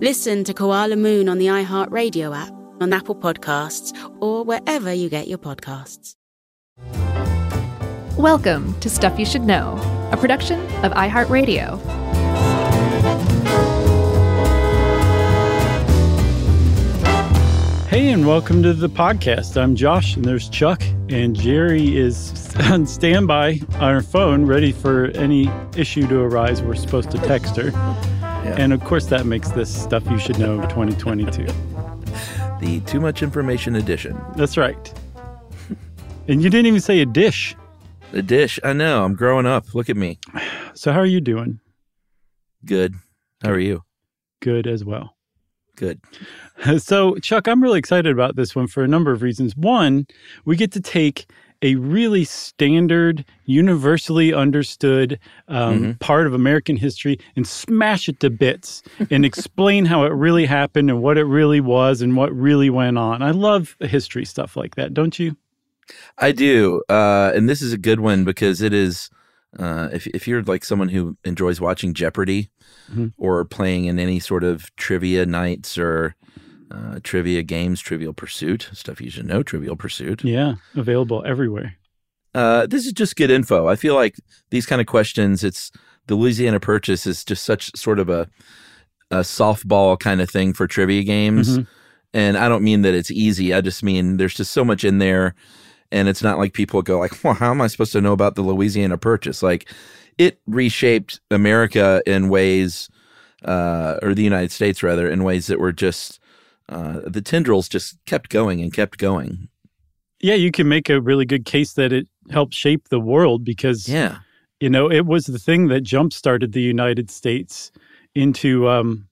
Listen to Koala Moon on the iHeartRadio app on Apple Podcasts, or wherever you get your podcasts. Welcome to Stuff You Should Know, a production of iHeartRadio. Hey, and welcome to the podcast. I'm Josh, and there's Chuck, and Jerry is on standby on her phone, ready for any issue to arise. We're supposed to text her. Yeah. And of course, that makes this Stuff You Should Know 2022 the Too Much Information edition. That's right. and you didn't even say a dish. A dish. I know. I'm growing up. Look at me. So, how are you doing? Good. How are you? Good as well. Good. So, Chuck, I'm really excited about this one for a number of reasons. One, we get to take a really standard, universally understood um, mm-hmm. part of American history and smash it to bits and explain how it really happened and what it really was and what really went on. I love history stuff like that, don't you? I do. Uh, and this is a good one because it is. Uh, if if you're like someone who enjoys watching Jeopardy mm-hmm. or playing in any sort of trivia nights or uh, trivia games, Trivial Pursuit, stuff you should know, Trivial Pursuit. Yeah, available everywhere. Uh, this is just good info. I feel like these kind of questions, it's the Louisiana Purchase is just such sort of a, a softball kind of thing for trivia games. Mm-hmm. And I don't mean that it's easy. I just mean there's just so much in there. And it's not like people go like, well, how am I supposed to know about the Louisiana Purchase? Like it reshaped America in ways, uh, or the United States rather, in ways that were just uh, the tendrils just kept going and kept going. Yeah, you can make a really good case that it helped shape the world because, yeah, you know, it was the thing that jump started the United States into, um,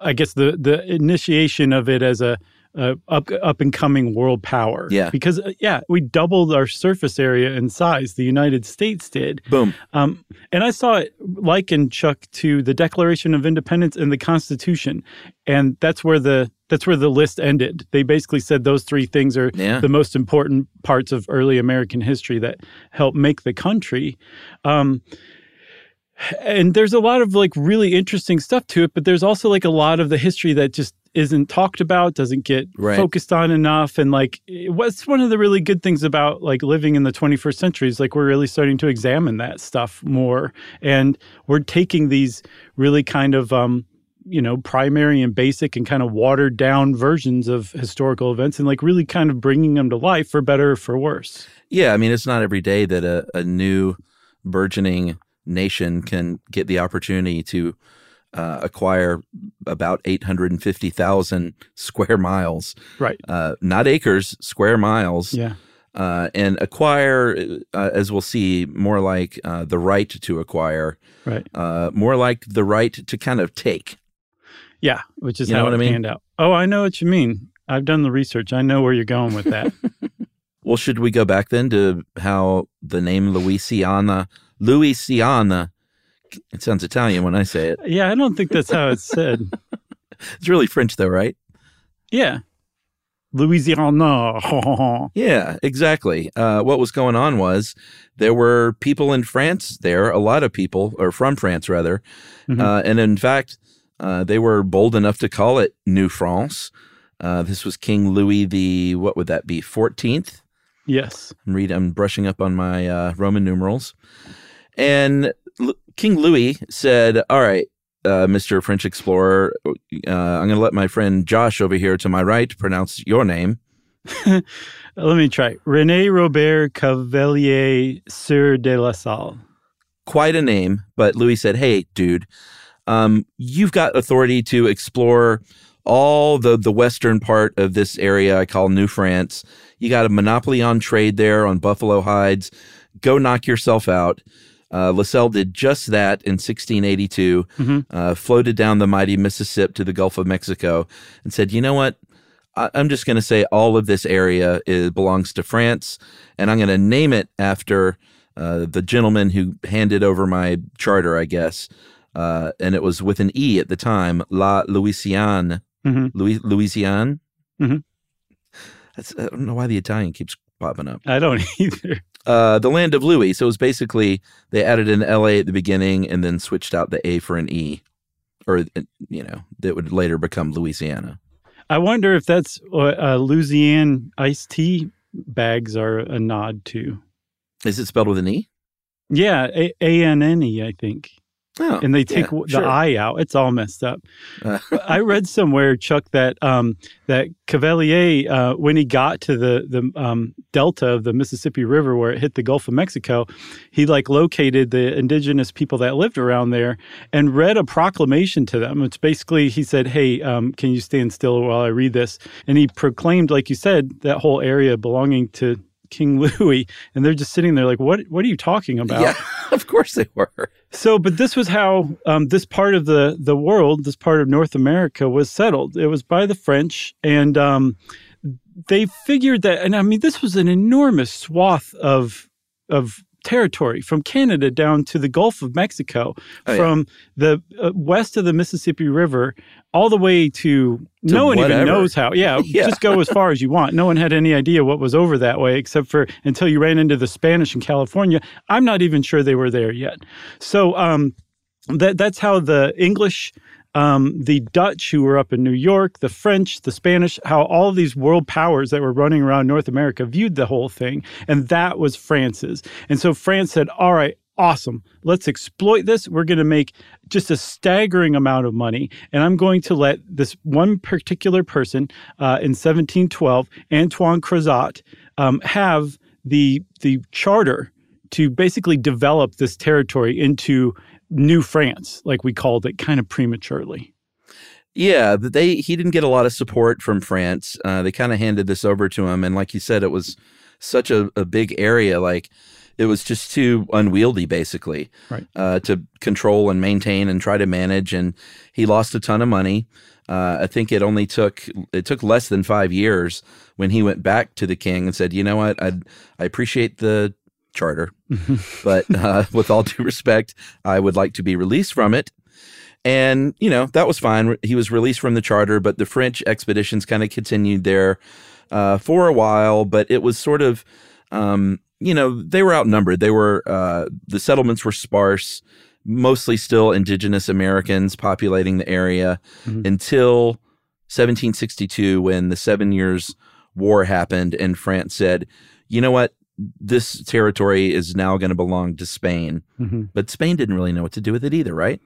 I guess, the the initiation of it as a uh, up up and coming world power. Yeah, because uh, yeah, we doubled our surface area and size. The United States did. Boom. Um, and I saw it likened Chuck to the Declaration of Independence and the Constitution, and that's where the that's where the list ended. They basically said those three things are yeah. the most important parts of early American history that helped make the country. Um, and there's a lot of like really interesting stuff to it, but there's also like a lot of the history that just isn't talked about, doesn't get right. focused on enough. And like, what's one of the really good things about like living in the 21st century is like we're really starting to examine that stuff more. And we're taking these really kind of, um, you know, primary and basic and kind of watered down versions of historical events and like really kind of bringing them to life for better or for worse. Yeah. I mean, it's not every day that a, a new burgeoning nation can get the opportunity to uh, acquire about 850,000 square miles. Right. Uh, not acres, square miles. Yeah. Uh, and acquire, uh, as we'll see, more like uh, the right to acquire. Right. Uh, more like the right to kind of take. Yeah, which is you how know what it I mean? panned out. Oh, I know what you mean. I've done the research. I know where you're going with that. well, should we go back then to how the name Louisiana, Louisiana it sounds Italian when I say it. Yeah, I don't think that's how it's said. it's really French, though, right? Yeah. Louisiana. yeah, exactly. Uh, what was going on was there were people in France there, a lot of people, or from France rather. Mm-hmm. Uh, and in fact, uh, they were bold enough to call it New France. Uh, this was King Louis the, what would that be, 14th? Yes. I'm, read, I'm brushing up on my uh, Roman numerals. And King Louis said, All right, uh, Mr. French explorer. Uh, I'm going to let my friend Josh over here to my right pronounce your name. Let me try. Rene Robert Cavelier Sieur de la Salle. Quite a name, but Louis said, "Hey, dude, um, you've got authority to explore all the the western part of this area I call New France. You got a monopoly on trade there on buffalo hides. Go knock yourself out." Uh, La Salle did just that in 1682, mm-hmm. uh, floated down the mighty Mississippi to the Gulf of Mexico, and said, "You know what? I, am just going to say all of this area is, belongs to France, and I'm going to name it after uh, the gentleman who handed over my charter, I guess. Uh, and it was with an E at the time, La Louisiane. Mm-hmm. Louis, Louisiane. Mm-hmm. That's, I don't know why the Italian keeps popping up. I don't either. Uh, the land of Louis. So it was basically they added an LA at the beginning and then switched out the A for an E, or you know that would later become Louisiana. I wonder if that's uh, Louisiana iced tea bags are a nod to. Is it spelled with an E? Yeah, A N N E, I think. Oh, and they take yeah, the sure. I out. It's all messed up. Uh. I read somewhere, Chuck, that um, that Cavelier, uh, when he got to the the um, delta of the Mississippi River where it hit the Gulf of Mexico, he like located the indigenous people that lived around there and read a proclamation to them. It's basically he said, "Hey, um, can you stand still while I read this?" And he proclaimed, like you said, that whole area belonging to King Louis, and they're just sitting there like, "What? What are you talking about?" Yeah, of course they were. So, but this was how um, this part of the the world, this part of North America, was settled. It was by the French, and um, they figured that. And I mean, this was an enormous swath of of territory from Canada down to the Gulf of Mexico, oh, from yeah. the uh, west of the Mississippi River all the way to, to no one whatever. even knows how. Yeah, yeah, just go as far as you want. No one had any idea what was over that way except for until you ran into the Spanish in California. I'm not even sure they were there yet. So um, that that's how the English um, the Dutch who were up in New York, the French, the Spanish, how all these world powers that were running around North America viewed the whole thing. And that was France's. And so France said, all right, awesome. Let's exploit this. We're going to make just a staggering amount of money. And I'm going to let this one particular person uh, in 1712, Antoine Crozat, um, have the, the charter to basically develop this territory into New France, like we called it kind of prematurely. Yeah, they he didn't get a lot of support from France. Uh, they kind of handed this over to him, and like you said, it was such a, a big area. Like it was just too unwieldy, basically, right. uh, to control and maintain and try to manage. And he lost a ton of money. Uh, I think it only took it took less than five years when he went back to the king and said, "You know what? I I appreciate the charter. but uh, with all due respect, I would like to be released from it. And, you know, that was fine. He was released from the charter, but the French expeditions kind of continued there uh, for a while. But it was sort of, um, you know, they were outnumbered. They were, uh, the settlements were sparse, mostly still indigenous Americans populating the area mm-hmm. until 1762 when the Seven Years' War happened and France said, you know what? This territory is now going to belong to Spain. Mm-hmm. But Spain didn't really know what to do with it either, right?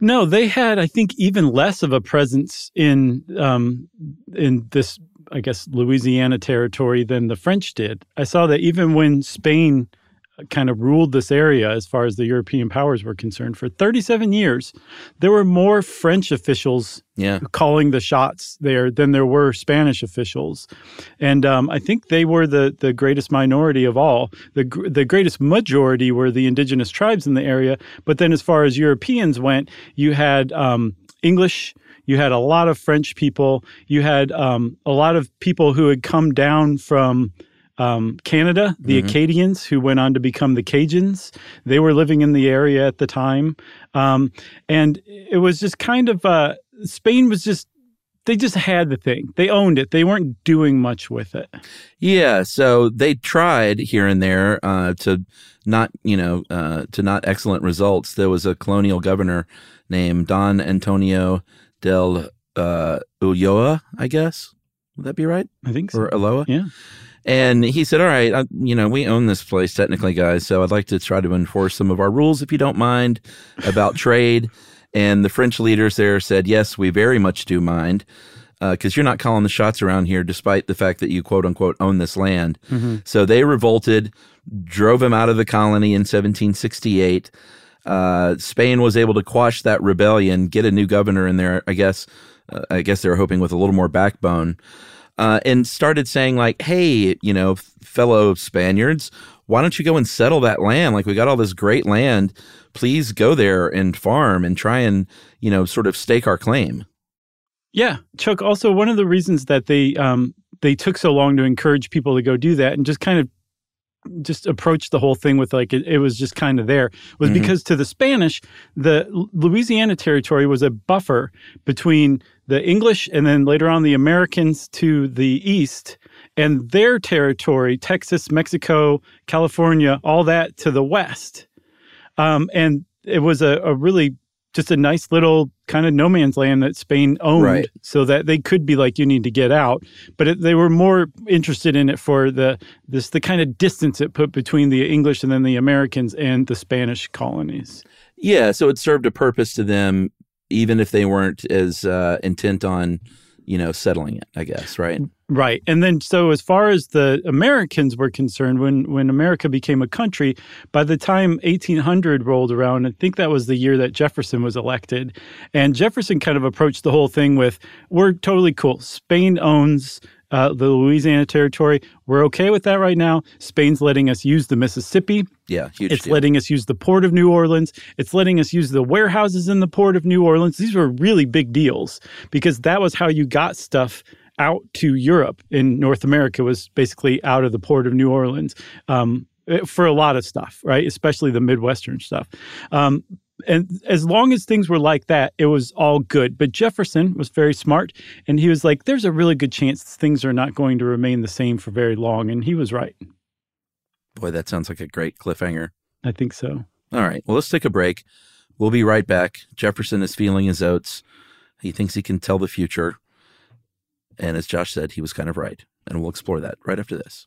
No, they had, I think, even less of a presence in um, in this, I guess, Louisiana territory than the French did. I saw that even when Spain kind of ruled this area as far as the European powers were concerned. For 37 years, there were more French officials yeah. calling the shots there than there were Spanish officials. And um, I think they were the, the greatest minority of all. The, the greatest majority were the indigenous tribes in the area. But then, as far as Europeans went, you had um, English. You had a lot of French people. You had um, a lot of people who had come down from um, Canada, the mm-hmm. Acadians, who went on to become the Cajuns. They were living in the area at the time. Um, and it was just kind of, uh, Spain was just, they just had the thing. They owned it. They weren't doing much with it. Yeah. So they tried here and there uh, to not, you know, uh, to not excellent results. There was a colonial governor named Don Antonio del uh, Ulloa, I guess. Would that be right? I think so. Or Aloha? Yeah. And he said, All right, I, you know, we own this place technically, guys. So I'd like to try to enforce some of our rules, if you don't mind, about trade. And the French leaders there said, yes, we very much do mind because uh, you're not calling the shots around here, despite the fact that you quote unquote own this land. Mm-hmm. So they revolted, drove him out of the colony in 1768. Uh, Spain was able to quash that rebellion, get a new governor in there. I guess, uh, I guess they were hoping with a little more backbone, uh, and started saying like, "Hey, you know, fellow Spaniards, why don't you go and settle that land? Like we got all this great land. Please go there and farm and try and you know sort of stake our claim." Yeah, Chuck. Also, one of the reasons that they um, they took so long to encourage people to go do that and just kind of just approach the whole thing with like it, it was just kind of there was mm-hmm. because to the Spanish, the Louisiana territory was a buffer between the English and then later on the Americans to the east and their territory, Texas, Mexico, California, all that to the west. Um, and it was a, a really just a nice little kind of no man's land that Spain owned, right. so that they could be like, you need to get out. But it, they were more interested in it for the this the kind of distance it put between the English and then the Americans and the Spanish colonies. Yeah, so it served a purpose to them, even if they weren't as uh, intent on you know, settling it, I guess, right? Right. And then so as far as the Americans were concerned, when when America became a country, by the time 1800 rolled around, I think that was the year that Jefferson was elected. And Jefferson kind of approached the whole thing with we're totally cool. Spain owns uh, the Louisiana Territory. We're okay with that right now. Spain's letting us use the Mississippi. Yeah, huge. It's deal. letting us use the port of New Orleans. It's letting us use the warehouses in the port of New Orleans. These were really big deals because that was how you got stuff out to Europe in North America was basically out of the port of New Orleans. Um, for a lot of stuff, right? Especially the Midwestern stuff. Um, and as long as things were like that, it was all good. But Jefferson was very smart, and he was like, "There's a really good chance things are not going to remain the same for very long," and he was right. Boy, that sounds like a great cliffhanger. I think so. All right, well, let's take a break. We'll be right back. Jefferson is feeling his oats. He thinks he can tell the future, and as Josh said, he was kind of right. And we'll explore that right after this.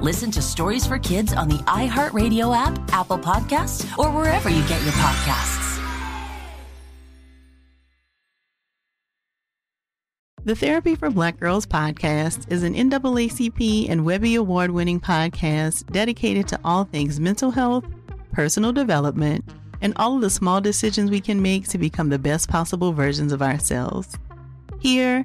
Listen to Stories for Kids on the iHeartRadio app, Apple Podcasts, or wherever you get your podcasts. The Therapy for Black Girls podcast is an NAACP and Webby Award winning podcast dedicated to all things mental health, personal development, and all of the small decisions we can make to become the best possible versions of ourselves. Here,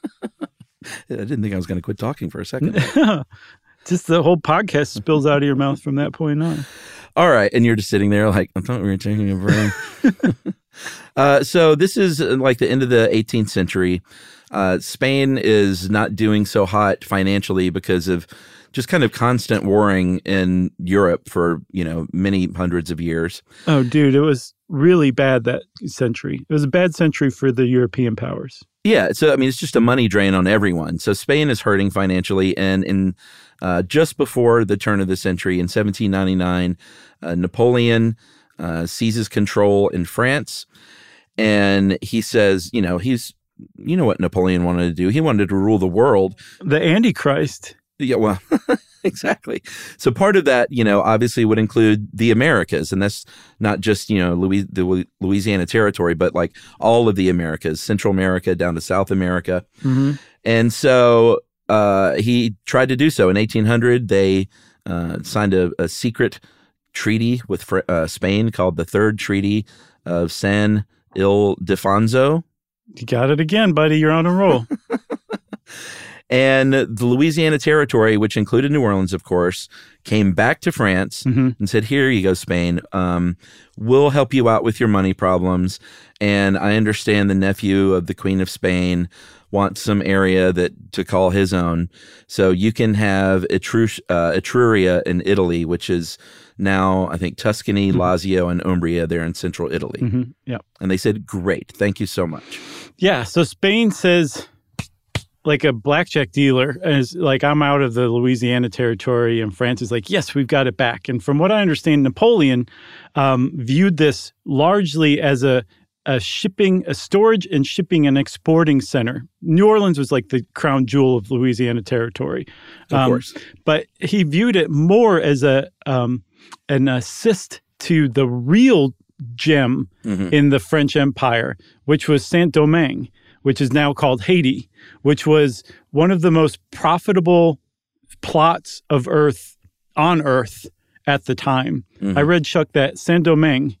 I didn't think I was going to quit talking for a second. Just the whole podcast spills out of your mouth from that point on. All right. And you're just sitting there like, I thought we were taking a break. uh, so this is uh, like the end of the 18th century. Uh, Spain is not doing so hot financially because of just kind of constant warring in Europe for, you know, many hundreds of years. Oh, dude, it was really bad that century. It was a bad century for the European powers. Yeah, so I mean, it's just a money drain on everyone. So Spain is hurting financially, and in uh, just before the turn of the century, in 1799, uh, Napoleon uh, seizes control in France, and he says, you know, he's, you know, what Napoleon wanted to do. He wanted to rule the world. The Antichrist. Yeah, well, exactly. So part of that, you know, obviously would include the Americas, and that's not just you know Louis, the Louisiana Territory, but like all of the Americas, Central America down to South America. Mm-hmm. And so uh, he tried to do so. In 1800, they uh, signed a, a, secret treaty with uh, Spain called the Third Treaty of San Ildefonso. You got it again, buddy. You're on a roll. And the Louisiana Territory, which included New Orleans, of course, came back to France mm-hmm. and said, Here you go, Spain. Um, we'll help you out with your money problems. And I understand the nephew of the Queen of Spain wants some area that to call his own. So you can have Etru- uh, Etruria in Italy, which is now, I think, Tuscany, mm-hmm. Lazio, and Umbria. They're in central Italy. Mm-hmm. Yeah. And they said, Great. Thank you so much. Yeah. So Spain says, like a blackjack dealer is like I'm out of the Louisiana territory and France is like yes we've got it back. And from what I understand Napoleon um, viewed this largely as a a shipping a storage and shipping and exporting center. New Orleans was like the crown jewel of Louisiana territory. Of um, course. but he viewed it more as a um, an assist to the real gem mm-hmm. in the French Empire which was Saint Domingue which is now called Haiti, which was one of the most profitable plots of Earth on Earth at the time. Mm-hmm. I read Chuck that Saint Domingue,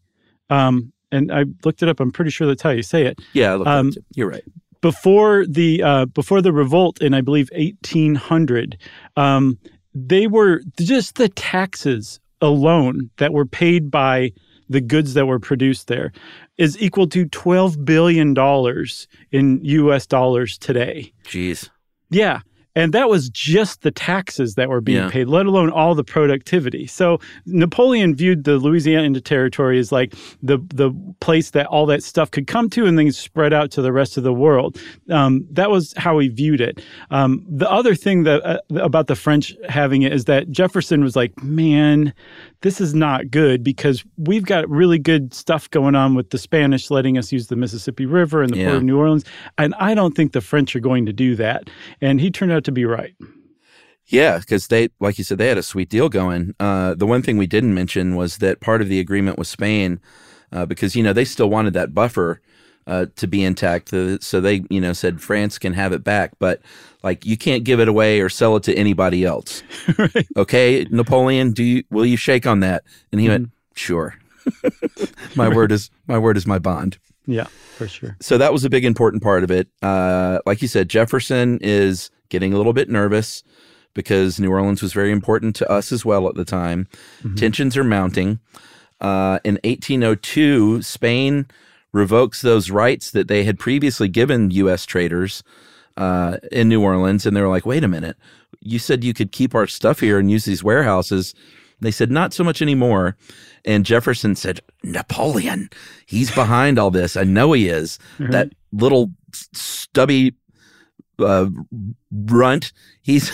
um, and I looked it up. I'm pretty sure that's how you say it. Yeah, um, you're right. Before the uh, before the revolt in I believe 1800, um, they were just the taxes alone that were paid by the goods that were produced there is equal to $12 billion in US dollars today. Jeez. Yeah. And that was just the taxes that were being Yeah. paid, let alone all the productivity. So Napoleon viewed the Louisiana territory as like the the place that all that stuff could come to, and then spread out to the rest of the world. Um, that was how he viewed it. Um, the other thing that uh, about the French having it is that Jefferson was like, "Man, this is not good because we've got really good stuff going on with the Spanish letting us use the Mississippi River and the Yeah. port of New Orleans, and I don't think the French are going to do that." And he turned out to be right. Yeah, because they, like you said, they had a sweet deal going. Uh, the one thing we didn't mention was that part of the agreement with Spain, uh, because you know they still wanted that buffer uh, to be intact, uh, so they, you know, said France can have it back, but like you can't give it away or sell it to anybody else. Okay, Napoleon, do you will you shake on that? And he went, sure. my word is my word is my bond. Yeah, for sure. So that was a big important part of it. Uh, like you said, Jefferson is getting a little bit nervous because New Orleans was very important to us as well at the time. Tensions are mounting. Uh, in 1802, Spain revokes those rights that they had previously given U.S. traders uh, in New Orleans, and they were like, "Wait a minute! You said you could keep our stuff here and use these warehouses, They said, not so much anymore. And Jefferson said, Napoleon, he's behind all this. I know he is. That little stubby uh, runt. He's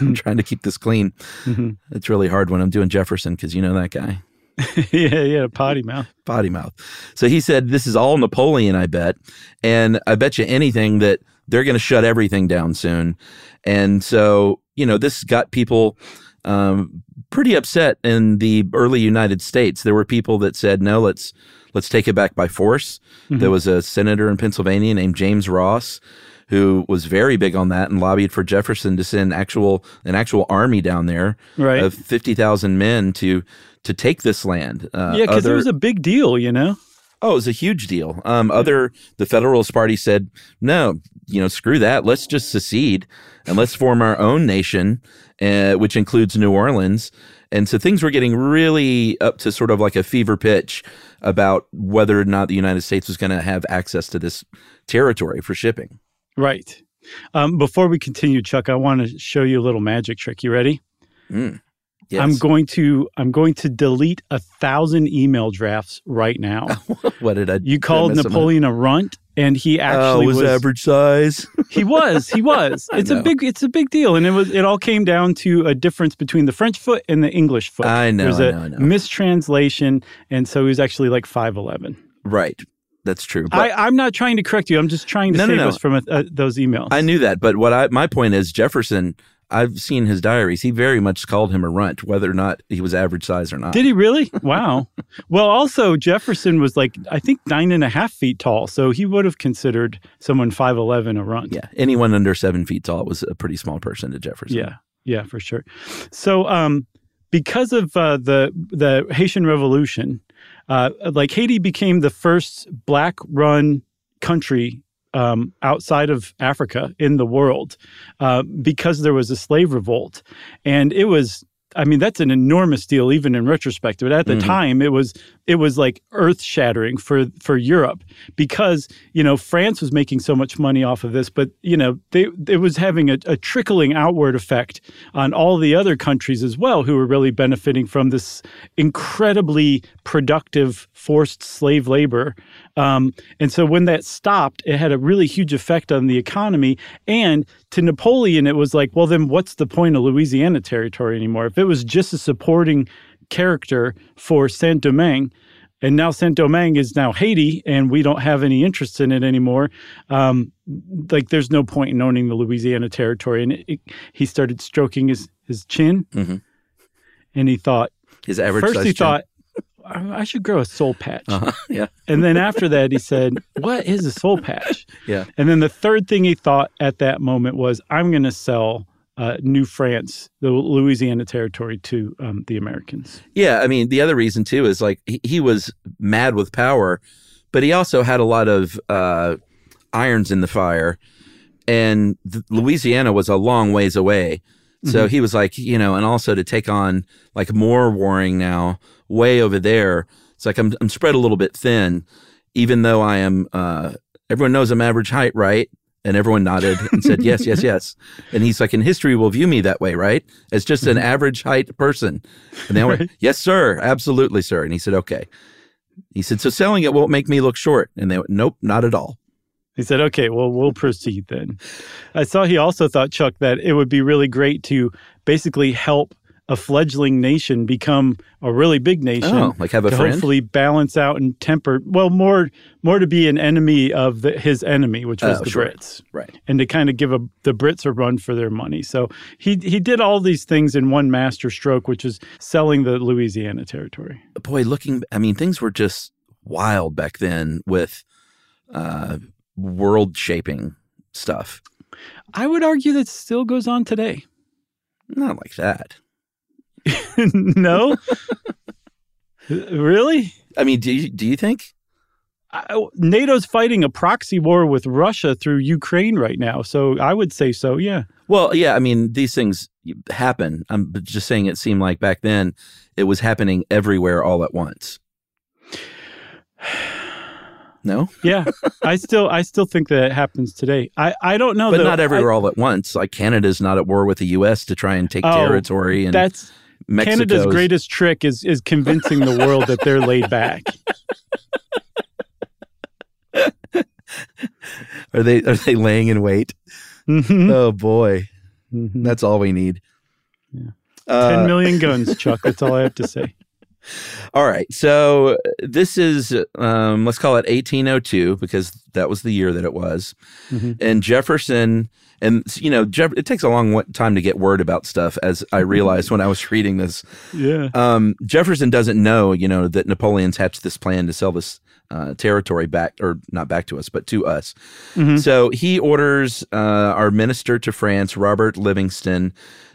I'm trying to keep this clean. Mhm. It's really hard when I'm doing Jefferson because you know that guy, yeah, yeah, potty mouth. potty mouth. So he said, This is all Napoleon, I bet. And I bet you anything that they're going to shut everything down soon. And so, you know, this got people um, pretty upset in the early United States. There were people that said, No, let's. Let's take it back by force. There was a senator in Pennsylvania named James Ross who was very big on that and lobbied for Jefferson to send actual an actual army down there Right. of fifty thousand men to to take this land. Uh, yeah, because it was a big deal, you know? Oh, it was a huge deal. Um, other the Federalist Party said, no, you know, screw that. Let's just secede and let's form our own nation, uh, which includes New Orleans. And so things were getting really up to sort of like a fever pitch about whether or not the United States was going to have access to this territory for shipping. Right. Um, before we continue, Chuck, I want to show you a little magic trick. You ready? Mm. Yes. I'm going to I'm going to delete a thousand email drafts right now. what did I? You did I called? Napoleon a runt, and he Oh, actually it was, was average size. He was. He was. It's a big. It's a big deal, and it was. It all came down to a difference between the French foot and the English foot. I know, There's I a know, I know. mistranslation, and so he was actually like five eleven. right. That's true. But- I, I'm not trying to correct you. I'm just trying to No, no, save no. us from uh, those emails. I knew that, but what I my point is Jefferson. I've seen his diaries. He very much called him a runt, whether or not he was average size or not. Did he really? Wow. well, also Jefferson was like I think nine and a half feet tall, so he would have considered someone five eleven a runt. Yeah, anyone under seven feet tall was a pretty small person to Jefferson. Yeah, yeah, for sure. So, um, because of uh, the the Haitian Revolution, uh, like Haiti became the first black-run country um, outside of Africa in the world uh, because there was a slave revolt, and it was. I mean that's an enormous deal, even in retrospect. But at the Mhm. time, it was it was like earth shattering for for Europe because you know France was making so much money off of this, but you know they it was having a, a trickling outward effect on all the other countries as well, who were really benefiting from this incredibly productive forced slave labor. Um, and so when that stopped, it had a really huge effect on the economy. And to Napoleon, it was like, well, then what's the point of Louisiana Territory anymore? If it was just a supporting character for Saint Domingue, and now Saint Domingue is now Haiti, and we don't have any interest in it anymore. Um, like, there's no point in owning the Louisiana Territory. And it, it, he started stroking his his chin, Mhm. and he thought. His average First, he chin. thought, I I should grow a soul patch. Uh-huh. Yeah. And then after that, he said, What is a soul patch? Yeah. And then the third thing he thought at that moment was, I'm going to sell uh, New France, the Louisiana Territory, to um, the Americans. Yeah, I mean, the other reason too is like he, he was mad with power, but he also had a lot of uh, irons in the fire, and th- Louisiana was a long ways away. So Mhm. he was like, you know, and also to take on like more warring now, way over there. It's like I'm I'm spread a little bit thin, even though I am. Uh, everyone knows I'm average height, right? And everyone nodded and said yes, yes, yes. And he's like, and history will view me that way, right? As just an mm-hmm. average height person. And they went, Right. yes, sir, absolutely, sir. And he said, okay. He said, so selling it won't make me look short. And they went, nope, not at all. He said, okay, well, we'll proceed then. I saw he also thought, Chuck, that it would be really great to basically help a fledgling nation become a really big nation. Oh, like have a to friend? hopefully balance out and temper, well, more more to be an enemy of the, his enemy, which was Oh, the sure. Brits. Right. and to kind of give a, the Brits a run for their money. So he he did all these things in one master stroke, which is selling the Louisiana territory. boy, looking, I mean, things were just wild back then with uh, world shaping stuff. I would argue that still goes on today. Not like that. no, really? I mean, do you, do you think? I, NATO's fighting a proxy war with Russia through Ukraine right now, so I would say so. Yeah. Well, yeah, I mean, these things happen. I'm just saying it seemed like back then it was happening everywhere all at once. No, Yeah, I still I still think that it happens today. I, I don't know, but though. not everywhere I- all at once. Like Canada's not at war with the U.S. to try and take Oh, territory, and that's Mexico's, Canada's greatest trick is is convincing the world that they're laid back. Are they are they laying in wait? Mhm. Oh boy, Mhm. that's all we need. Yeah. Uh, Ten million guns, Chuck. That's all I have to say. All right. So this is, um, let's call it 1802 because that was the year that it was. Mhm. And Jefferson, and you know, Jeff, it takes a long time to get word about stuff, as I realized when I was reading this. Yeah. Um, Jefferson doesn't know, you know, that Napoleon's hatched this plan to sell this uh, territory back, or not back to us, but to us. Mhm. So he orders uh, our minister to France, Robert Livingston,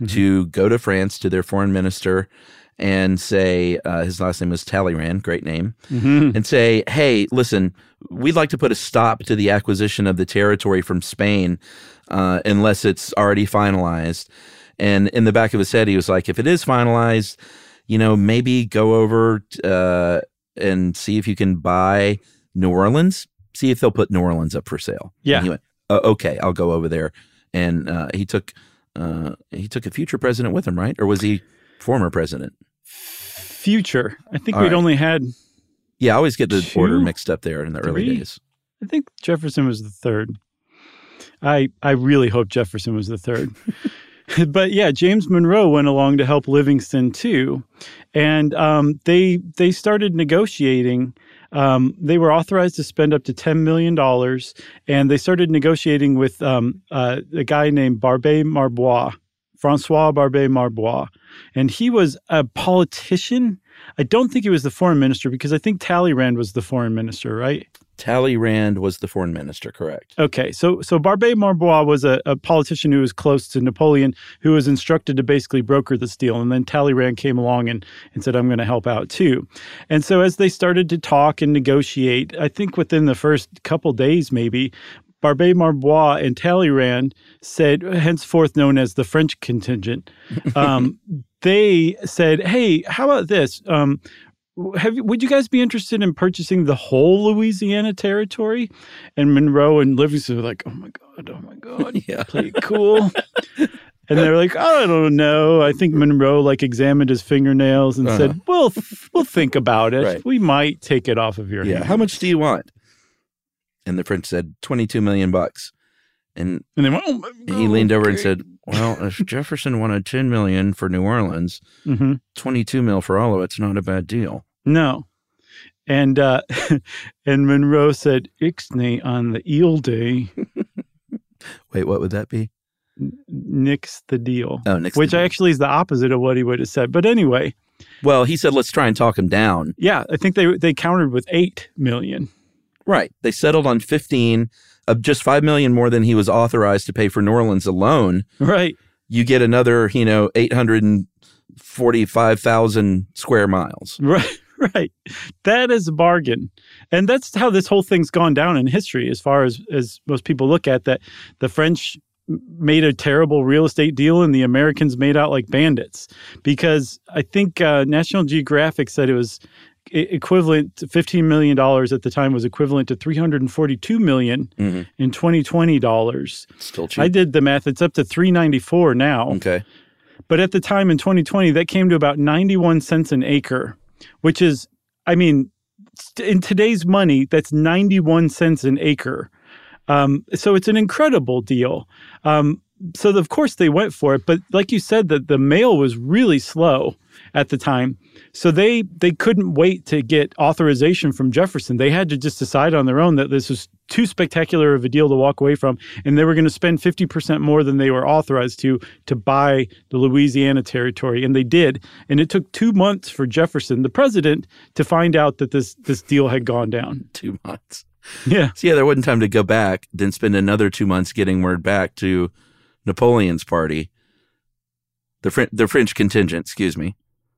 to go to France to their foreign minister and say, uh, his last name was Talleyrand, great name, Mhm. and say, hey, listen, we'd like to put a stop to the acquisition of the territory from Spain uh, unless it's already finalized. And in the back of his head, he was like, if it is finalized, you know, maybe go over uh, and see if you can buy New Orleans, see if they'll put New Orleans up for sale. Yeah. And he went, "Oh, okay, I'll go over there. And uh, he took uh, he took a future president with him, right? Or was he former president? Future. I think All we'd right. only had. Yeah, I always get the Two? order mixed up there in the early days. I think Jefferson was the third. I I really hope Jefferson was the third. but yeah, James Monroe went along to help Livingston too, and um, they they started negotiating. Um, they were authorized to spend up to ten million dollars, and they started negotiating with um, uh, a guy named Barbé Marbois, Francois Barbé Marbois, and he was a politician. I don't think he was the foreign minister because I think Talleyrand was the foreign minister, right? Talleyrand was the foreign minister, correct? Okay, so so Barbé Marbois was a, a politician who was close to Napoleon, who was instructed to basically broker this deal, and then Talleyrand came along and, and said, "I'm going to help out too." And so as they started to talk and negotiate, I think within the first couple days, maybe Barbé Marbois and Talleyrand said, henceforth known as the French contingent, um, they said, "Hey, how about this?" Um, have would you guys be interested in purchasing the whole Louisiana territory? And Monroe and Livingston were like, "Oh my god, oh my god, Yeah. play it cool." and they're like, "I don't know." I think Monroe like examined his fingernails and Uh-huh. said, "Well, we'll think about it. Right. We might take it off of your Yeah. hands." How much do you want? And the French said, 22 million bucks. And And they went, "Oh he leaned over and said, well, if Jefferson wanted 10 million for New Orleans, Mhm. 22 mil for all of it's not a bad deal. No. And uh, and Monroe said, "Ixnay on the eel day, Wait, what would that be? nix the deal." Oh, next. Which actually is the opposite of what he would have said. But anyway, well, he said, let's try and talk him down. yeah, I think they they countered with eight million. Right. They settled on 15 of just 5 million more than he was authorized to pay for New Orleans alone. Right. You get another, you know, 845,000 square miles. Right. Right. That is a bargain. And that's how this whole thing's gone down in history as far as as most people look at that the French made a terrible real estate deal and the Americans made out like bandits because I think uh, National Geographic said it was equivalent to 15 million dollars at the time was equivalent to 342 million Mhm. in 2020 dollars. Still cheap. I did the math. It's up to 394 now. okay. But at the time in 2020, that came to about 91 cents an acre, which is, I mean, in today's money, that's 91 cents an acre. Um, so it's an incredible deal. Um, so of course they went for it, but like you said, that the mail was really slow at the time. So they they couldn't wait to get authorization from Jefferson. They had to just decide on their own that this was too spectacular of a deal to walk away from, and they were going to spend fifty percent more than they were authorized to to buy the Louisiana territory, and they did. And it took two months for Jefferson, the president, to find out that this this deal had gone down. Two months. Yeah, So, yeah, there wasn't time to go back, then spend another two months getting word back to Napoleon's party, the, French the French contingent, excuse me.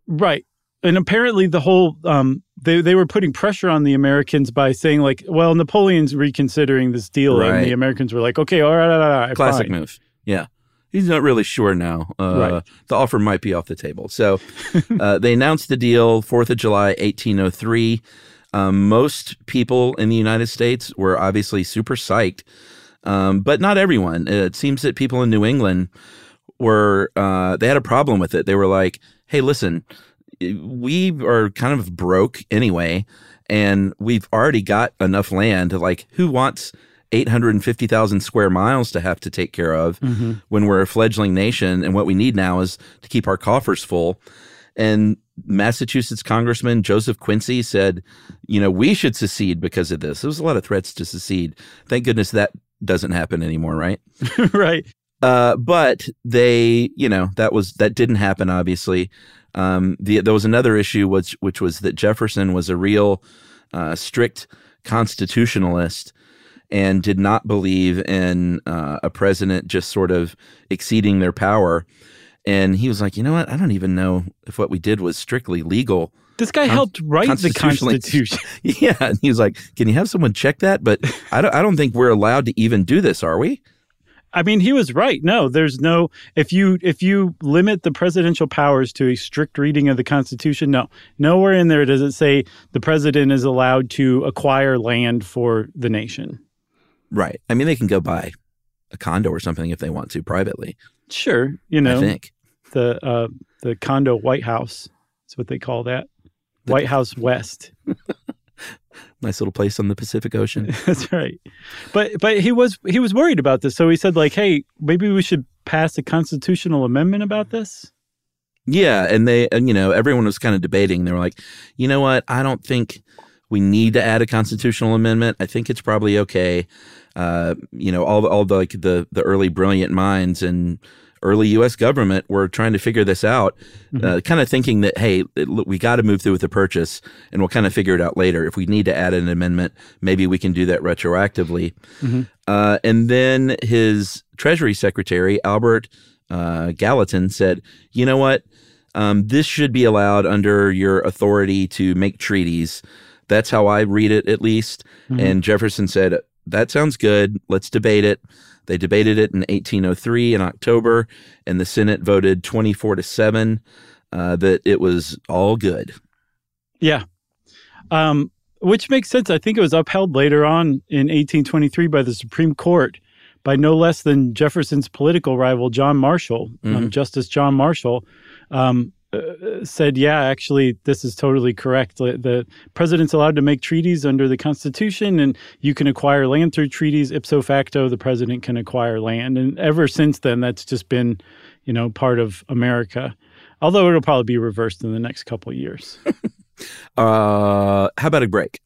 Right. And apparently the whole um they they were putting pressure on the Americans by saying like, well, Napoleon's reconsidering this deal and the Americans were like, okay, all right, all right, all right Classic fine. move. Yeah. He's not really sure now. Uh, Right. The offer might be off the table. So uh, they announced the deal 4th of July, 1803. Um, most people in the United States were obviously super psyched, um, but not everyone. It seems that people in New England were, uh, they had a problem with it. They were like, hey, listen, we are kind of broke anyway, and we've already got enough land. Like, who wants 850,000 square miles to have to take care of Mm-hmm. when we're a fledgling nation? And what we need now is to keep our coffers full. And Massachusetts Congressman Joseph Quincy said, you know, we should secede because of this. There was a lot of threats to secede. Thank goodness that doesn't happen anymore, right? right. Uh, but they, you know, that was that didn't happen. Obviously, um, the, there was another issue, which which was that Jefferson was a real uh, strict constitutionalist and did not believe in uh, a president just sort of exceeding their power. And he was like, you know what? I don't even know if what we did was strictly legal. This guy Con- helped write the Constitution. Yeah, and he was like, "Can you have someone check that?" But I don't. I don't think we're allowed to even do this, are we? I mean, he was right. No, there's no if you if you limit the presidential powers to a strict reading of the Constitution, no. Nowhere in there does it say the president is allowed to acquire land for the nation. Right. I mean, they can go buy a condo or something if they want to privately. Sure, you know, I think. the uh the condo White House is what they call that. White House West. Nice little place on the Pacific Ocean. That's right. But but he was he was worried about this. So he said like, "Hey, maybe we should pass a constitutional amendment about this?" yeah, and they, and you know, everyone was kind of debating. They were like, you know what? I don't think we need to add a constitutional amendment. I think it's probably okay. Uh, you know, all all the like the the early brilliant minds and early U.S. government were trying to figure this out, uh, kind of thinking that hey, it, look, we got to move through with the purchase, and we'll kind of figure it out later. If we need to add an amendment, maybe we can do that retroactively. Uh, and then his Treasury Secretary Albert uh, Gallatin said, "You know what? Um, this should be allowed under your authority to make treaties. That's how I read it, at least." And Jefferson said, "That sounds good. Let's debate it." They debated it in 1803 in October, and the Senate voted 24 to seven uh, that it was all good. Yeah. Um, which makes sense. I think it was upheld later on in 1823 by the Supreme Court by no less than Jefferson's political rival, John Marshall, um, Justice John Marshall. Um, uh, said, yeah, actually, this is totally correct. The- The president's allowed to make treaties under the Constitution, and you can acquire land through treaties. Ipso facto, the president can acquire land. And ever since then, that's just been, you know, part of America. Although it'll probably be reversed in the next couple of years. Uh, how about a break?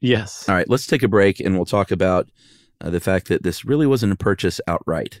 yes. All right, let's take a break and we'll talk about uh, the fact that this really wasn't a purchase outright.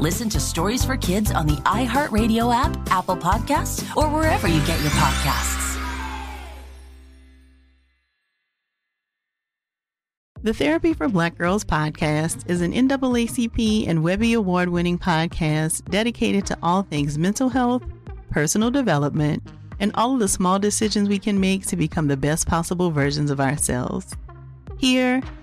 Listen to Stories for Kids on the iHeartRadio app, Apple Podcasts, or wherever you get your podcasts. The Therapy for Black Girls podcast is an NAACP and Webby Award winning podcast dedicated to all things mental health, personal development, and all of the small decisions we can make to become the best possible versions of ourselves. Here,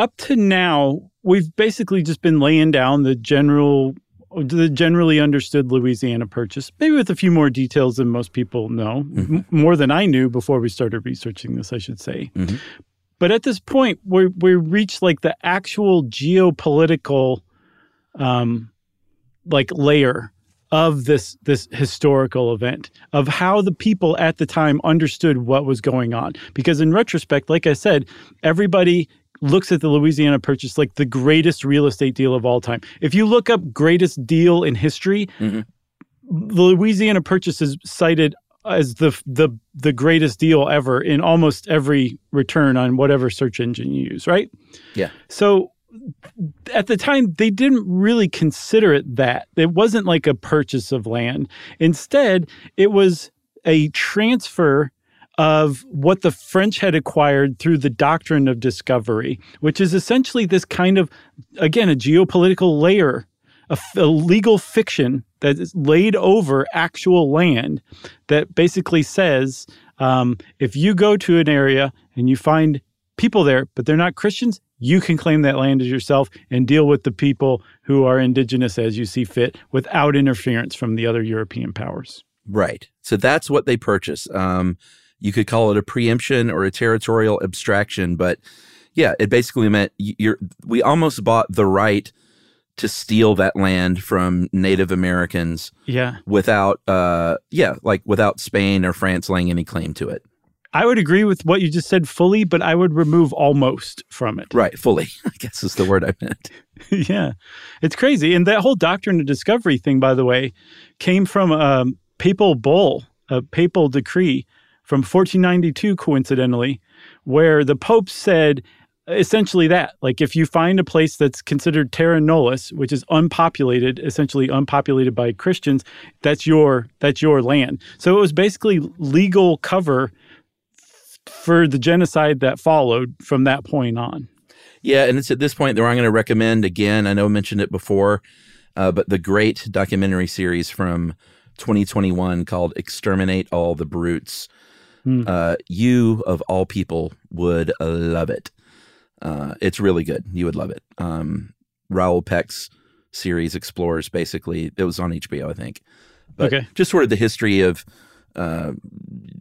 up to now, we've basically just been laying down the general, the generally understood Louisiana Purchase, maybe with a few more details than most people know, mm-hmm. m- more than I knew before we started researching this, I should say. Mm-hmm. But at this point, we we reached like the actual geopolitical, um, like layer of this this historical event of how the people at the time understood what was going on because in retrospect like i said everybody looks at the louisiana purchase like the greatest real estate deal of all time. If you look up greatest deal in history mm-hmm. the louisiana purchase is cited as the the the greatest deal ever in almost every return on whatever search engine you use right? Yeah. So at the time they didn't really consider it that. It wasn't like a purchase of land. Instead it was a transfer of what the french had acquired through the doctrine of discovery which is essentially this kind of again a geopolitical layer a, legal fiction that is laid over actual land that basically says um, if you go to an area and you find people there but they're not christians you can claim that land as yourself and deal with the people who are indigenous as you see fit without interference from the other European powers. Right. So that's what they purchase. Um, you could call it a preemption or a territorial abstraction, but yeah, it basically meant you're. We almost bought the right to steal that land from Native Americans. Yeah. Without, uh, yeah, like without Spain or France laying any claim to it. I would agree with what you just said fully, but I would remove almost from it. Right, fully, I guess is the word I meant. yeah, it's crazy. And that whole doctrine of discovery thing, by the way, came from a papal bull, a papal decree from 1492, coincidentally, where the Pope said essentially that like if you find a place that's considered terra nullius which is unpopulated essentially unpopulated by christians that's your that's your land so it was basically legal cover for the genocide that followed from that point on. Yeah, and it's at this point that I'm going to recommend again. I know I mentioned it before, uh, but the great documentary series from 2021 called "Exterminate All the Brutes." Mm. Uh, you of all people would love it. Uh, it's really good. You would love it. Um, Raoul Peck's series explores basically. It was on HBO, I think. But okay. just sort of the history of uh,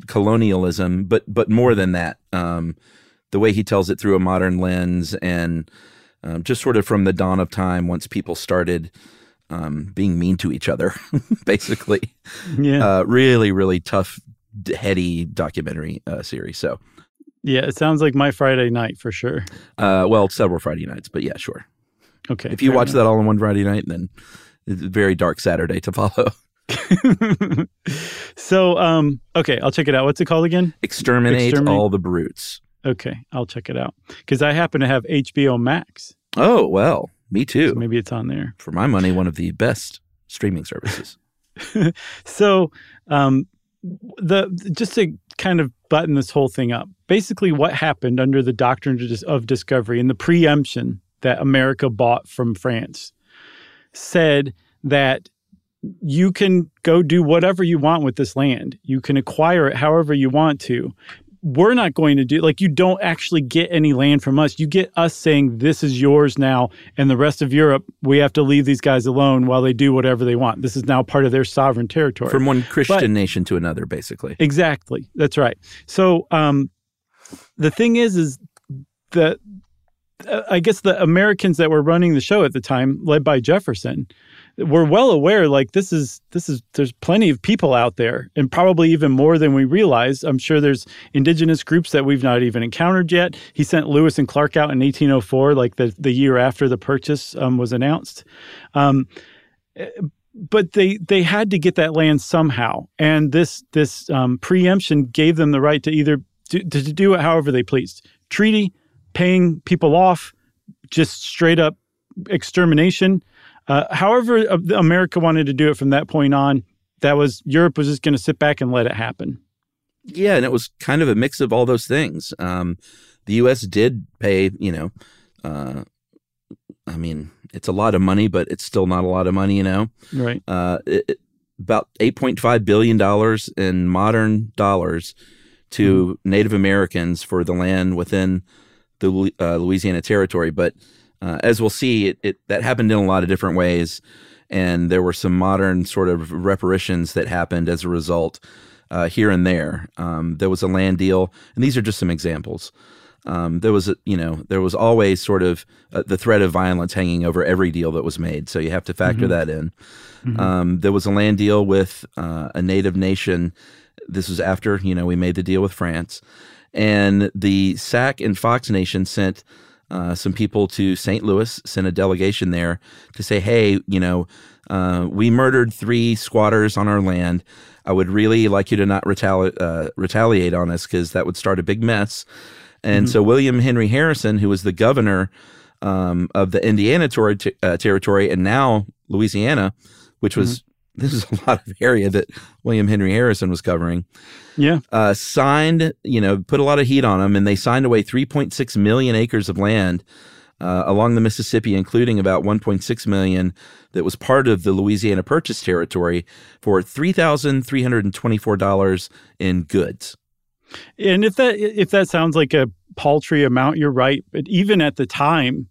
colonialism, but but more than that, um, the way he tells it through a modern lens, and um, just sort of from the dawn of time, once people started um, being mean to each other, basically. Yeah, uh, really, really tough, heady documentary uh, series. So. Yeah, it sounds like my Friday night for sure. Uh, well, several Friday nights, but yeah, sure. Okay. If you watch enough. that all in one Friday night, then it's a very dark Saturday to follow. so, um, okay, I'll check it out. What's it called again? Exterminate, Exterminate. all the brutes. Okay, I'll check it out because I happen to have HBO Max. Oh well, me too. So maybe it's on there. For my money, one of the best streaming services. so, um, the just to kind of button this whole thing up, basically, what happened under the doctrine of discovery and the preemption that America bought from France said that you can go do whatever you want with this land. You can acquire it however you want to. We're not going to do like you don't actually get any land from us. You get us saying this is yours now, and the rest of Europe we have to leave these guys alone while they do whatever they want. This is now part of their sovereign territory From one Christian But- nation to another, basically. Exactly. That's right. So um, the thing is, is that uh, I guess the Americans that were running the show at the time, led by Jefferson, were well aware. Like this is this is there's plenty of people out there, and probably even more than we realize. I'm sure there's indigenous groups that we've not even encountered yet. He sent Lewis and Clark out in 1804, like the the year after the purchase um, was announced. Um, but they they had to get that land somehow, and this this um, preemption gave them the right to either do, to, to do it however they pleased. Treaty, paying people off, just straight up extermination. Uh, however, uh, America wanted to do it from that point on. That was Europe was just going to sit back and let it happen. Yeah, and it was kind of a mix of all those things. Um, the U.S. did pay, you know, uh, I mean, it's a lot of money, but it's still not a lot of money, you know. Right. Uh, it, it- about eight point five billion dollars in modern dollars to Native Americans for the land within the uh, Louisiana Territory. But uh, as we'll see, it, it that happened in a lot of different ways, and there were some modern sort of reparations that happened as a result uh, here and there. Um, there was a land deal, and these are just some examples. Um, there was, a, you know, there was always sort of uh, the threat of violence hanging over every deal that was made. So you have to factor Mhm. that in. Um, there was a land deal with uh, a native nation. This was after, you know, we made the deal with France. And the Sac and Fox Nation sent uh, some people to St. Louis, sent a delegation there to say, hey, you know, uh, we murdered three squatters on our land. I would really like you to not retali- uh, retaliate on us because that would start a big mess. And Mhm. so William Henry Harrison, who was the governor um, of the Indiana tor- t- uh, territory and now Louisiana, which was this is a lot of area that William Henry Harrison was covering. Yeah. Uh, signed, you know, put a lot of heat on them, and they signed away 3.6 million acres of land uh, along the Mississippi, including about 1.6 million that was part of the Louisiana Purchase territory for three thousand three hundred and twenty-four dollars in goods. And if that if that sounds like a paltry amount, you're right. But even at the time,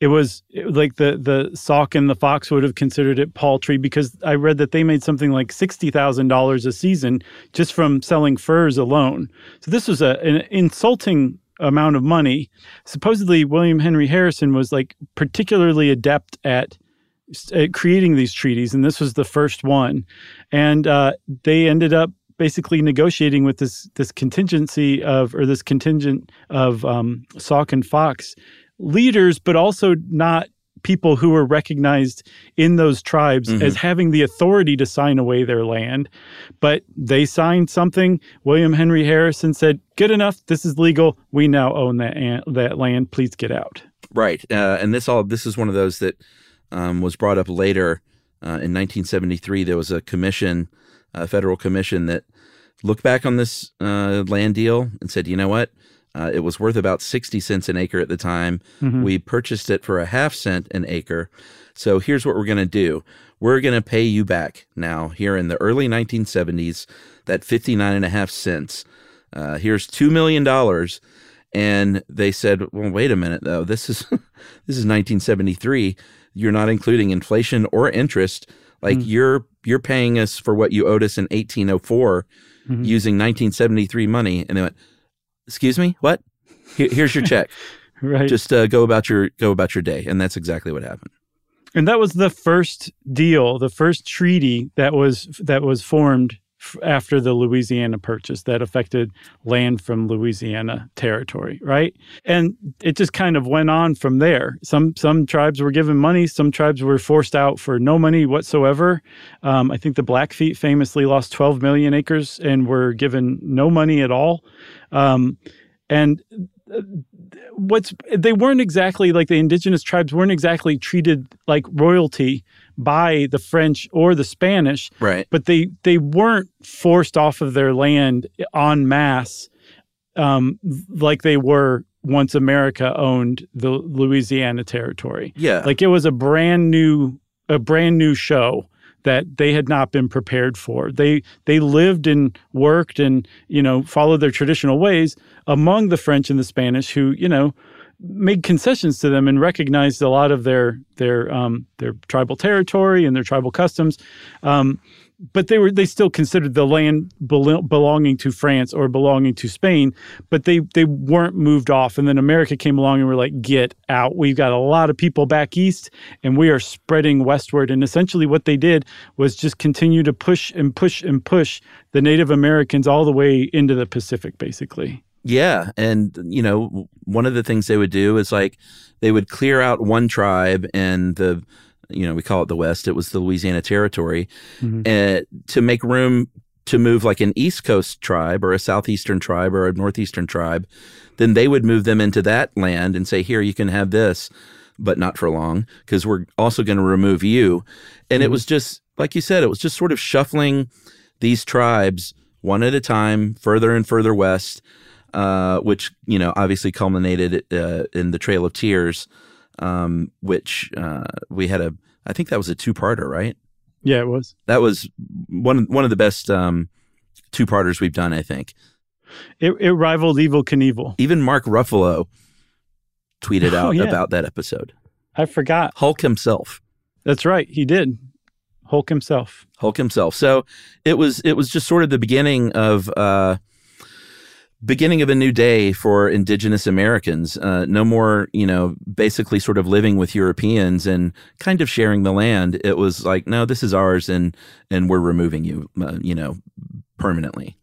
it was like the the Sauk and the Fox would have considered it paltry because I read that they made something like sixty thousand dollars a season just from selling furs alone. So this was a, an insulting amount of money. Supposedly, William Henry Harrison was like particularly adept at at creating these treaties, and this was the first one. And uh, they ended up basically negotiating with this this contingency of or this contingent of um, and Fox leaders, but also not people who were recognized in those tribes Mhm. as having the authority to sign away their land. But they signed something. William Henry Harrison said, "Good enough. This is legal. We now own that an- that land. Please get out." Right, uh, and this all this is one of those that um, was brought up later uh, in 1973. There was a commission, a federal commission that looked back on this uh, land deal and said, you know what, uh, it was worth about 60 cents an acre at the time. Mhm. We purchased it for a half cent an acre. So here's what we're going to do. We're going to pay you back now here in the early 1970s that 59 and a half cents. Uh, here's $2 million and they said, "Well, wait a minute though. This is this is 1973. You're not including inflation or interest. Like you're you're paying us for what you owed us in 1804 Mhm. using 1973 money." And they went, "Excuse me, what? Here, here's your check. Right. Just uh, go about your go about your day." And that's exactly what happened. And that was the first deal, the first treaty that was that was formed after the Louisiana Purchase that affected land from Louisiana territory, right? And it just kind of went on from there. Some some tribes were given money, some tribes were forced out for no money whatsoever. Um, I think the Blackfeet famously lost 12 million acres and were given no money at all. Um, and uh, what's they weren't exactly like the indigenous tribes weren't exactly treated like royalty by the French or the Spanish, Right. but they they weren't forced off of their land en masse um, like they were once America owned the Louisiana territory. Yeah. Like it was a brand new a brand new show that they had not been prepared for. They they lived and worked and you know followed their traditional ways among the French and the Spanish, who you know made concessions to them and recognized a lot of their their um, their tribal territory and their tribal customs. Um, but they were they still considered the land bel- belonging to France or belonging to Spain, but they they weren't moved off. And then America came along and we're like, get out. We've got a lot of people back east, and we are spreading westward. And essentially, what they did was just continue to push and push and push the Native Americans all the way into the Pacific, basically. Yeah, and you know, one of the things they would do is like they would clear out one tribe and the you know, we call it the West. It was the Louisiana Territory, mm-hmm. uh, to make room to move like an East Coast tribe or a Southeastern tribe or a Northeastern tribe. Then they would move them into that land and say, "Here, you can have this." But not for long, because we're also going to remove you. And mm-hmm. it was just, like you said, it was just sort of shuffling these tribes one at a time, further and further west, uh, which you know obviously culminated uh, in the Trail of Tears, um, which uh, we had a. I think that was a two-parter, right? Yeah, it was. That was one one of the best um, two-parters we've done. I think it, it rivaled Evel Knievel. Even Mark Ruffalo tweeted oh, out yeah. about that episode. I forgot. Hulk himself. That's right, he did. Hulk himself. Hulk himself. So it was it was just sort of the beginning of uh, beginning of a new day for indigenous Americans. Uh, no more, you know, basically sort of living with Europeans and kind of sharing the land. It was like, no, this is ours, and and we're removing you, uh, you know, permanently.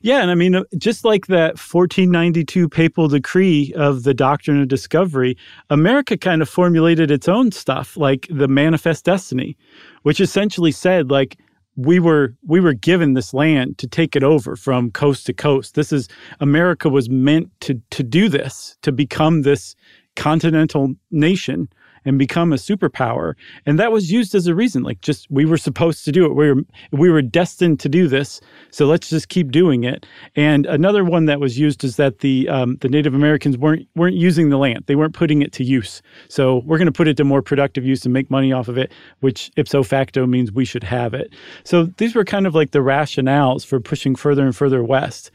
Yeah, and I mean, uh, just like that 1492 papal decree of the doctrine of discovery, America kind of formulated its own stuff, like the Manifest Destiny, which essentially said, like, we were we were given this land to take it over from coast to coast. This is America was meant to to do this, to become this continental nation and become a superpower. And that was used as a reason, like just we were supposed to do it. We were we were destined to do this, so let's just keep doing it. And another one that was used is that the um, the Native Americans weren't weren't using the land; they weren't putting it to use. So we're going to put it to more productive use and make money off of it, which ipso facto means we should have it. So these were kind of like the rationales for pushing further and further west,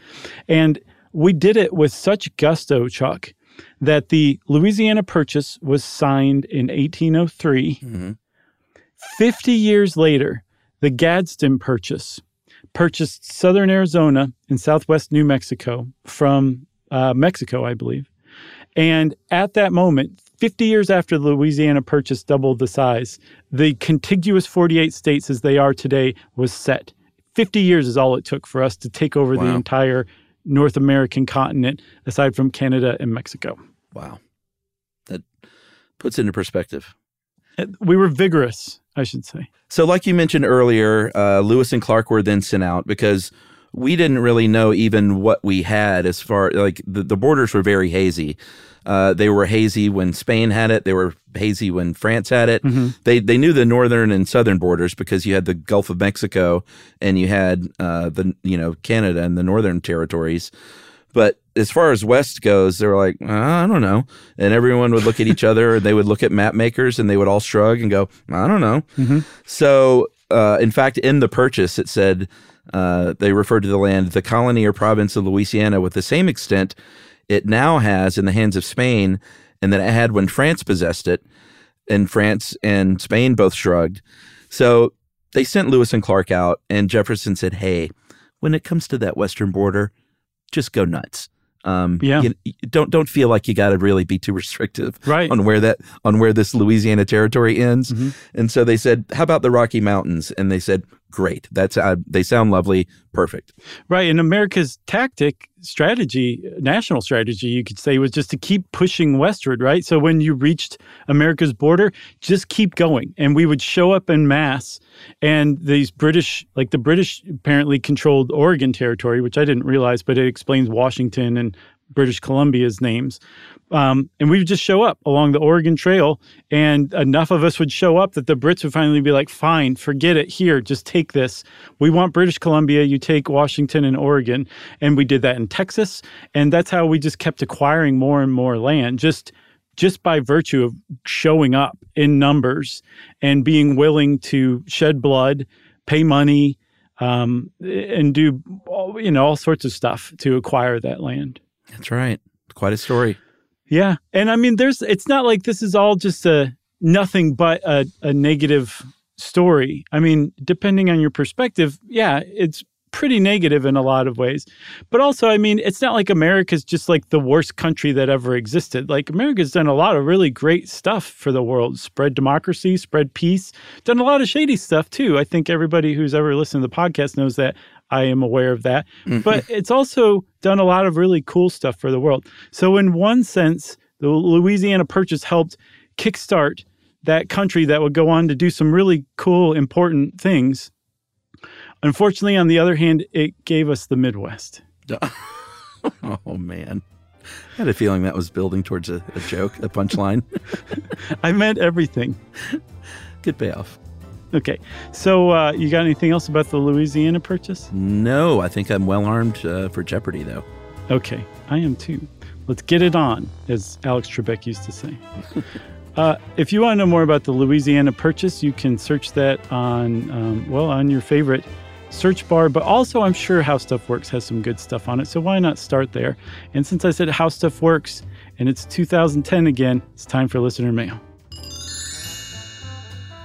and we did it with such gusto, Chuck, that the Louisiana Purchase was signed in 1803. Mm-hmm. 50 years later, the Gadsden Purchase purchased southern Arizona and southwest New Mexico from uh, Mexico, I believe. And at that moment, 50 years after the Louisiana Purchase doubled the size, the contiguous 48 states as they are today was set. 50 years is all it took for us to take over wow. the entire North American continent, aside from Canada and Mexico. Wow. That puts it into perspective. Uh, we were vigorous, I should say. So, like you mentioned earlier, uh, Lewis and Clark were then sent out because we didn't really know even what we had as far like the, the borders were very hazy. Uh, they were hazy when Spain had it. They were hazy when France had it. Mm-hmm. They they knew the northern and southern borders because you had the Gulf of Mexico and you had uh, the you know Canada and the northern territories. But as far as West goes, they were like, I don't know. And everyone would look at each other and they would look at map makers and they would all shrug and go, I don't know. Mm-hmm. So, uh, in fact, in the purchase, it said uh, they referred to the land, the colony or province of Louisiana, with the same extent it now has in the hands of Spain and that it had when France possessed it. And France and Spain both shrugged. So they sent Lewis and Clark out, and Jefferson said, Hey, when it comes to that western border, just go nuts. Um, yeah. You, don't don't feel like you got to really be too restrictive right. on where that on where this Louisiana territory ends. Mm-hmm. And so they said, "How about the Rocky Mountains?" And they said, great. That's uh, they sound lovely, perfect. Right, and America's tactic, strategy, national strategy, you could say, was just to keep pushing westward. Right, so when you reached America's border, just keep going, and we would show up in mass. And these British, like the British, apparently controlled Oregon territory, which I didn't realize, but it explains Washington and British Columbia's names. Um, and we would just show up along the Oregon Trail, and enough of us would show up that the Brits would finally be like, fine, forget it. Here, just take this. We want British Columbia. You take Washington and Oregon. And we did that in Texas. And that's how we just kept acquiring more and more land. Just just by virtue of showing up in numbers and being willing to shed blood, pay money, um, and do you know all sorts of stuff to acquire that land. That's right. Quite a story. Yeah, and I mean, there's it's not like this is all just a nothing but a, a negative story. I mean, depending on your perspective, yeah, it's pretty negative in a lot of ways. But also, I mean, it's not like America's just like the worst country that ever existed. Like America's done a lot of really great stuff for the world, spread democracy, spread peace, done a lot of shady stuff too. I think everybody who's ever listened to the podcast knows that. I am aware of that. Mm-hmm. But it's also done a lot of really cool stuff for the world. So in one sense, the Louisiana Purchase helped kickstart that country that would go on to do some really cool, important things. Unfortunately, on the other hand, it gave us the Midwest. oh man. I had a feeling that was building towards a, a joke, a punchline. I meant everything. Good payoff. Okay. So, uh, you got anything else about the Louisiana purchase? No, I think I'm well armed uh, for Jeopardy, though. Okay. I am too. Let's get it on, as Alex Trebek used to say. uh, if you want to know more about the Louisiana purchase, you can search that on, um, well, on your favorite search bar, but also I'm sure How Stuff Works has some good stuff on it. So why not start there? And since I said How Stuff Works and it's 2010 again, it's time for listener mail.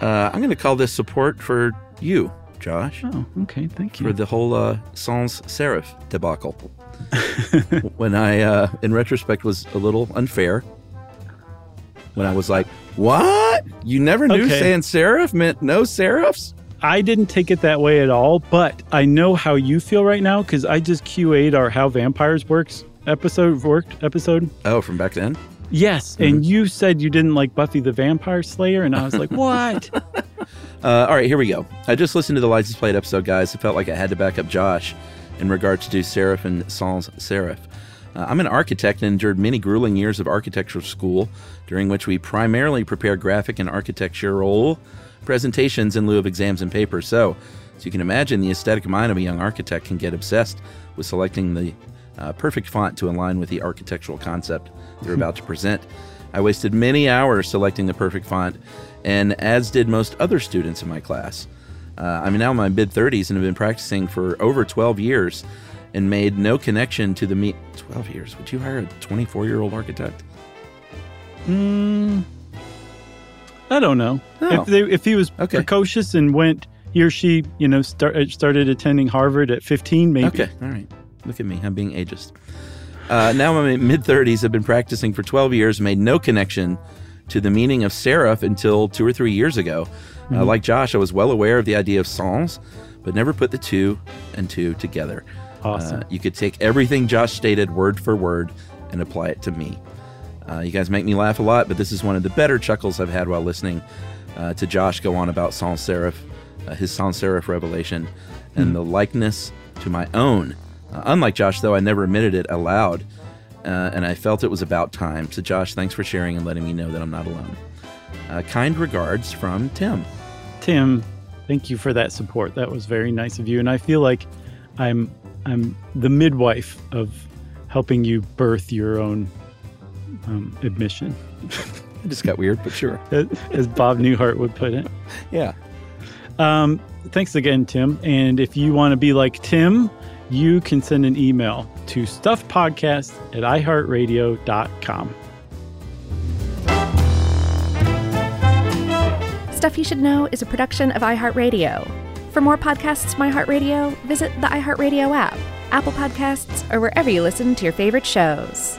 Uh, I'm going to call this support for you, Josh. Oh, okay. Thank you. For the whole uh, sans serif debacle. when I, uh, in retrospect, was a little unfair. When I was like, what? You never knew Okay. sans serif meant no serifs? I didn't take it that way at all, but I know how you feel right now because I just QA'd our How Vampires Works episode worked episode. Oh, from back then? Yes, and you said you didn't like Buffy the Vampire Slayer, and I was like, what? Uh, all right, here we go. I just listened to the License Plate episode, guys. It felt like I had to back up Josh in regards to serif and sans serif. Uh, I'm an architect and endured many grueling years of architectural school, during which we primarily prepare graphic and architectural presentations in lieu of exams and papers. So, as you can imagine, the aesthetic mind of a young architect can get obsessed with selecting the uh, perfect font to align with the architectural concept they're about to present. I wasted many hours selecting the perfect font, and as did most other students in my class. Uh, I'm now in my mid 30s and have been practicing for over 12 years and made no connection to the me. 12 years? Would you hire a 24 year old architect? Hmm. I don't know. Oh. If, they, if he was Okay. precocious and went, he or she, you know, start, started attending Harvard at 15, maybe. Okay, all right. Look at me. I'm being ageist. Uh, now I'm in my mid 30s. I've been practicing for 12 years, made no connection to the meaning of serif until two or three years ago. Uh, like Josh, I was well aware of the idea of songs, but never put the two and two together. Awesome. Uh, you could take everything Josh stated word for word and apply it to me. Uh, you guys make me laugh a lot, but this is one of the better chuckles I've had while listening uh, to Josh go on about sans serif, uh, his sans serif revelation, and the likeness to my own. Unlike Josh, though, I never admitted it aloud, uh, and I felt it was about time. So, Josh, thanks for sharing and letting me know that I'm not alone. Uh, kind regards from Tim. Tim, thank you for that support. That was very nice of you, and I feel like I'm I'm the midwife of helping you birth your own um, admission, It just got weird, but sure. as Bob Newhart would put it. Yeah. Um, thanks again, Tim. And if you want to be like Tim, you can send an email to stuffpodcast at iheartradio.com. Stuff You Should Know is a production of iHeartRadio. For more podcasts from iHeartRadio, visit the iHeartRadio app, Apple Podcasts, or wherever you listen to your favorite shows.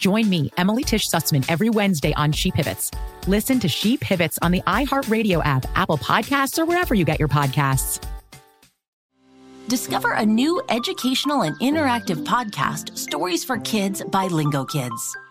Join me, Emily Tish Sussman, every Wednesday on She Pivots. Listen to She Pivots on the iHeartRadio app, Apple Podcasts, or wherever you get your podcasts. Discover a new educational and interactive podcast, Stories for Kids by Lingo Kids.